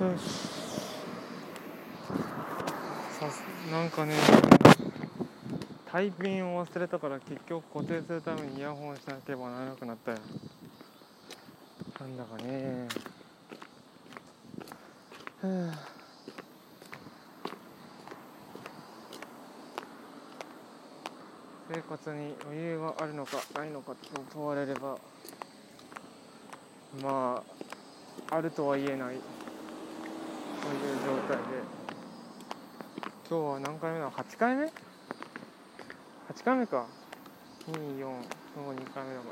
よしさなんかねタイピンを忘れたから結局固定するためにイヤホンしなければならなくなったよ。なんだかね。ふ生活に余裕があるのかないのかと問われればまああるとは言えない。そういう状態で。今日は何回目だ？8回目 ?8 回目か。24その2回目だか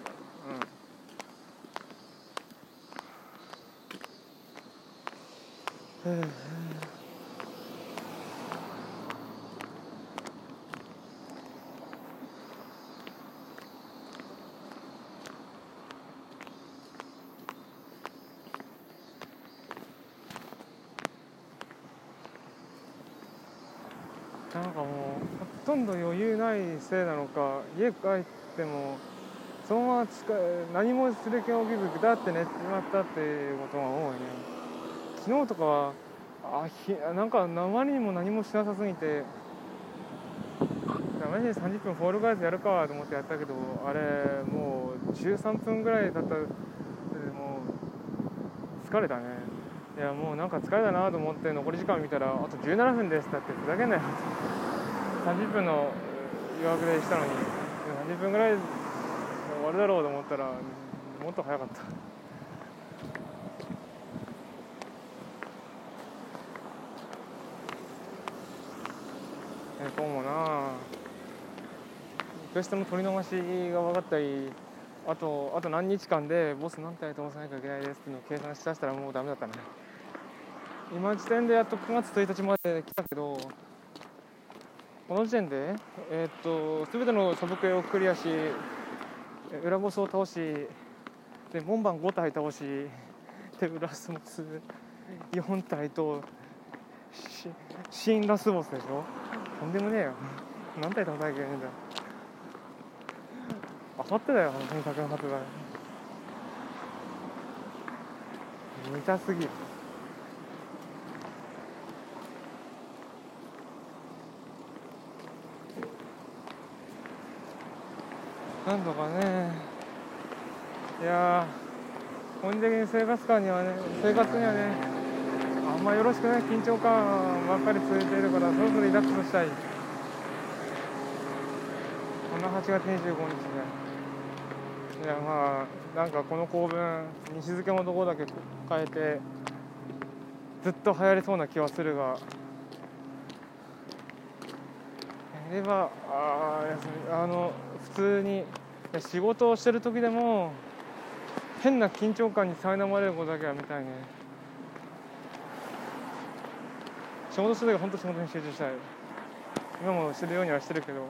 ら。うんふうん。かもうほとんど余裕ないせいなのか家帰ってもそのままつか何もする気が起きずぐたって寝てしまったっていうことが多いね。昨日とかはあひなんかあまりにも何もしなさすぎてマジで30分フォールガイズやるかと思ってやったけどあれもう13分ぐらいだったもう疲れたね。いやもうなんか疲れたなと思って残り時間見たらあと17分ですだってふざけんなよ30分の予約でしたのに30分ぐらい終わるだろうと思ったらもっと早かった。えこうもな。どうしても取り逃しが分かったりあとあと何日間でボス何体飛ばさなきゃいけないですっていうのを計算しだしたらもうダメだったね今時点でやっと9月1日まで来たけどこの時点でえー、っと全てのサブクエをクリアし裏ボスを倒しで門番5体倒しで裏スモス4体と新ラスボスでしょ？とんでもねえよ。何体倒さなきゃいけないんだ。よあさってだよ新作の発売無茶すぎる。なんとかね。いや本的に生活感にはね生活にはねあんまよろしくない緊張感ばっかり続いているからそろそろリラックスしたい。この8月25日で。いやまあなんかこの構文西付のところだけ変えてずっと流行りそうな気はするが。やればああ、休みあの普通に仕事をしてる時でも変な緊張感に苛まれることだけは見たいね。仕事してる時は本当仕事に集中したい。今もしてるようにはしてるけど。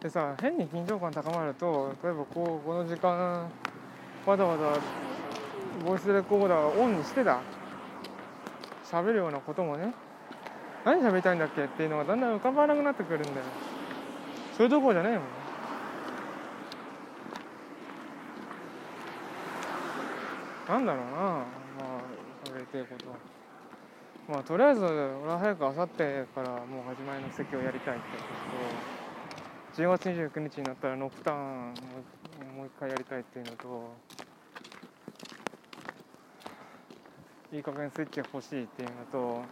でさ変に緊張感高まると例えばこうこの時間わざわざボイスレコーダーをオンにしてだ。喋るようなこともね何喋りたいんだっけっていうのがだんだん浮かばなくなってくるんだよ。そういうとこじゃねえもん。なんだろうな。まあ喋りたいこと。まあとりあえず俺は早くあさってからもう始まりの席をやりたいって。ことと10月29日になったらノクターンもう一回やりたいっていうのといい加減スイッチが欲しいっていうのと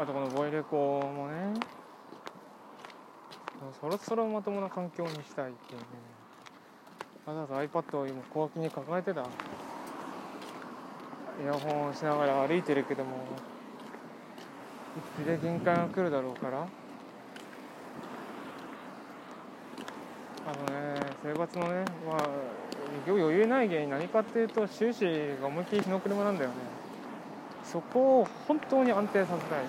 あとこのボイレコもね。そろそろまともな環境にしたいっていうね。わざわざ iPad を今小脇に抱えてたイヤホンをしながら歩いてるけどもいつで限界が来るだろうから。あのね生活のねまあ余裕ない原因何かっていうと収支が思いっきり日の車なんだよね。そこを本当に安定させたい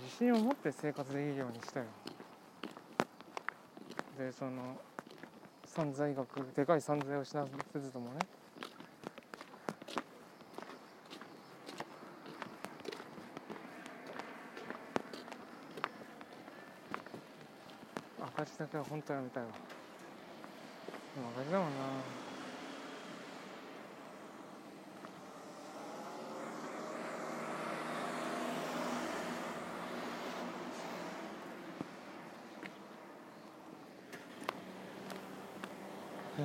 自信を持って生活できるようにしたよ。でその散財額でかい散財をしなせずともね。赤字だけは本当やめたいでも赤字だもんな。あ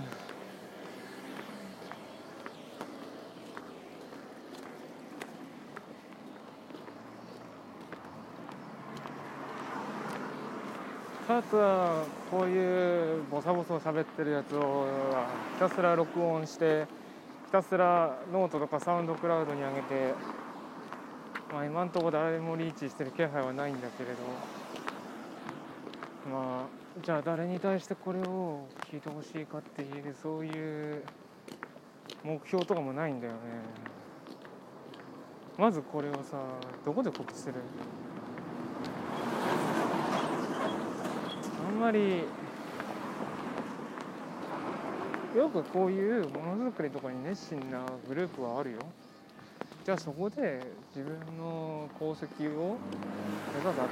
とはこういうボサボサ喋ってるやつをひたすら録音してひたすらノートとか SoundCloud に上げてまあ今んとこ誰もリーチしてる気配はないんだけれど。まあじゃあ誰に対してこれを聞いてほしいかっていうそういう目標とかもないんだよね。まずこれをさどこで告知する？あんまりよくこういうものづくりとかに熱心なグループはあるよ。じゃあそこで自分の功績を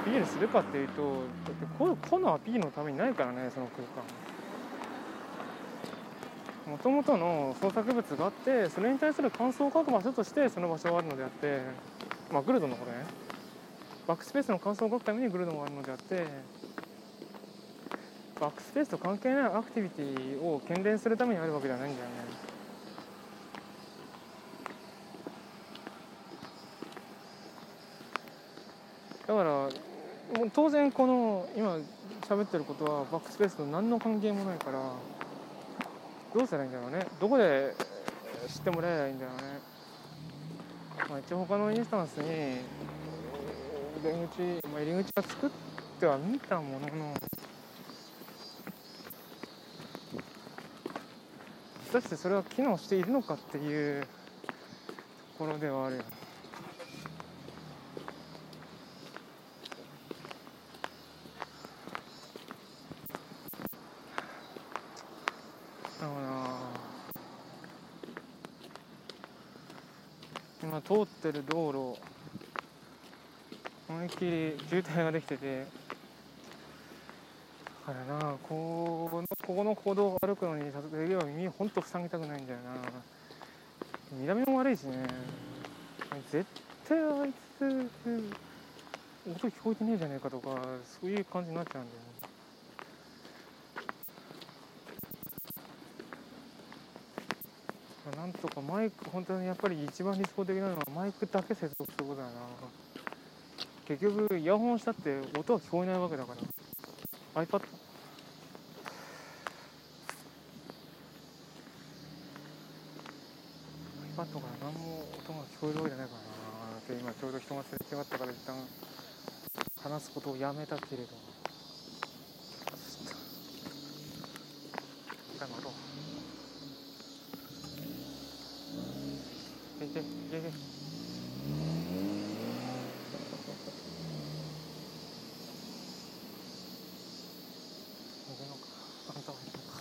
ピールするかっていうとだって個個のアピールのためにないからねその空間。もともとの創作物があってそれに対する感想を書く場所としてその場所があるのであってまあグルドのこれね。バックスペースの感想を書くためにグルドがあるのであってバックスペースと関係ないアクティビティを検連するためにあるわけではないんだよねだからもう当然この今喋ってることはバックスペースと何の関係もないからどうしたらいいんだろうね。どこで知ってもらえばいいんだろうね。まあ一応他のインスタンスに出口、まあ、入り口は作ってはみたものの果たしてそれは機能しているのかっていうところではあるよね。今通ってる道路思いっきり渋滞ができててだからなこのここの歩道を歩くのにできれば耳ほんと塞ぎたくないんだよな。見た目も悪いしね。絶対あいつ音聞こえてねえじゃねえかとかそういう感じになっちゃうんだよね。なんとかマイク本当にやっぱり一番理想的なのはマイクだけ接続することだな。結局イヤホンしたって音は聞こえないわけだから。iPad iPad から何も音が聞こえるわけじゃないからなって今ちょうど人がすれ違ったから一旦話すことをやめたけれど一回待とういけいけいけいるのかあんたはいるのか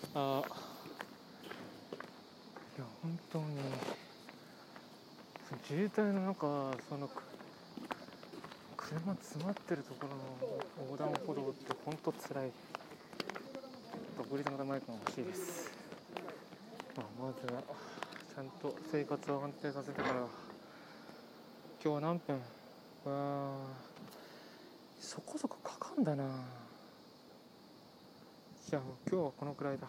あいや本当に。渋滞の中その車詰まってるところの横断歩道って本当つらい独立型マイクが欲しいです、まあ、まずはちゃんと生活を安定させてから。今日は何分？うわそこそこかかんだな。じゃあ今日はこのくらいだ。